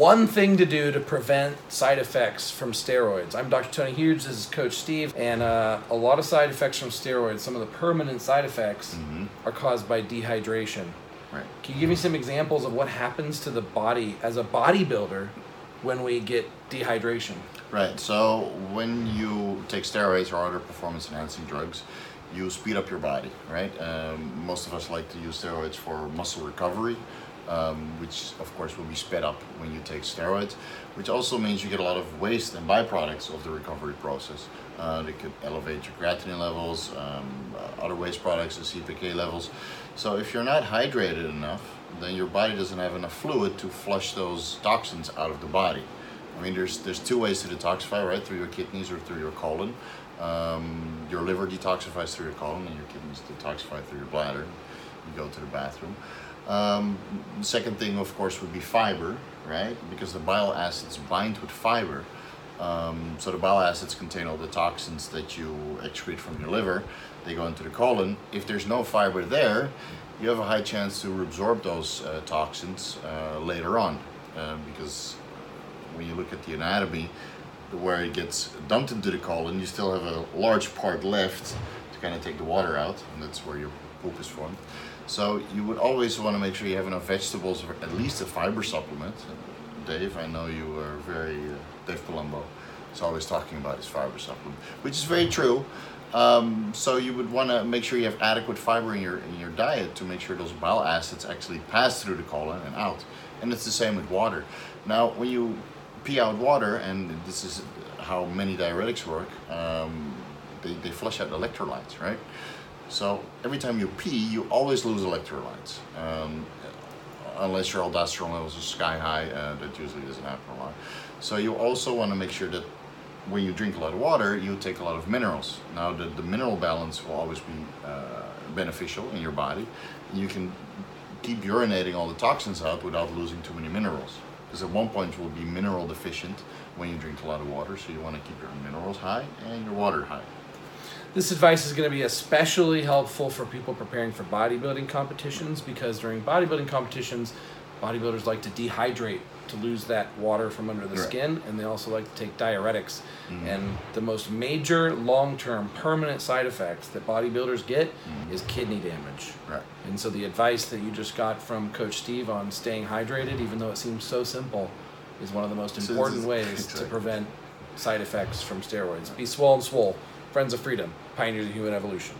one thing to do to prevent side effects from steroids. I'm Dr. Tony Huge. This is Coach Steve, and uh, a lot of side effects from steroids. Some of the permanent side effects are caused by dehydration. Right. Can you give me some examples of what happens to the body as a bodybuilder when we get dehydration? Right. So when you take steroids or other performance enhancing drugs, you speed up your body. Right. Um, most of us like to use steroids for muscle recovery, um, which of course will be sped up when you take steroids. Which also means you get a lot of waste and byproducts of the recovery process. Uh, they could elevate your creatinine levels, um, uh, other waste products, the CPK levels. So if you're not hydrated enough, then your body doesn't have enough fluid to flush those toxins out of the body. I mean, there's there's two ways to detoxify, right? Through your kidneys or through your colon. Um, your liver detoxifies through your colon, and your kidneys detoxify through your bladder. You go to the bathroom. Um, the second thing, of course, would be fiber, right? Because the bile acids bind with fiber. Um, so the bile acids contain all the toxins that you excrete from your liver. They go into the colon. If there's no fiber there, you have a high chance to reabsorb those uh, toxins uh, later on, uh, because when you look at the anatomy, where it gets dumped into the colon, you still have a large part left to kind of take the water out, and that's where your poop is formed. So you would always want to make sure you have enough vegetables, or at least a fiber supplement. Dave, I know you are very uh, Dave Palumbo is always talking about his fiber supplement, which is very true. Um, so you would want to make sure you have adequate fiber in your in your diet to make sure those bile acids actually pass through the colon and out. And it's the same with water. Now, when you pee out water, and this is how many diuretics work, um, they, they flush out electrolytes, right? So every time you pee, you always lose electrolytes. Um, unless your aldosterone levels are sky high, uh, that usually doesn't happen a lot. So you also want to make sure that when you drink a lot of water, you take a lot of minerals. Now, the, the mineral balance will always be uh, beneficial in your body. You can keep urinating all the toxins out without losing too many minerals. Because at one point you will be mineral deficient when you drink a lot of water, so you want to keep your minerals high and your water high. This advice is going to be especially helpful for people preparing for bodybuilding competitions because during bodybuilding competitions, bodybuilders like to dehydrate to lose that water from under the skin, and they also like to take diuretics. Mm-hmm. And the most major long term permanent side effects that bodybuilders get mm-hmm. is kidney damage. Right. And so the advice that you just got from Coach Steve on staying hydrated, even though it seems so simple, is one of the most So important is- ways to prevent side effects from steroids. Be swole and swole. Friends of Freedom, pioneers of human evolution.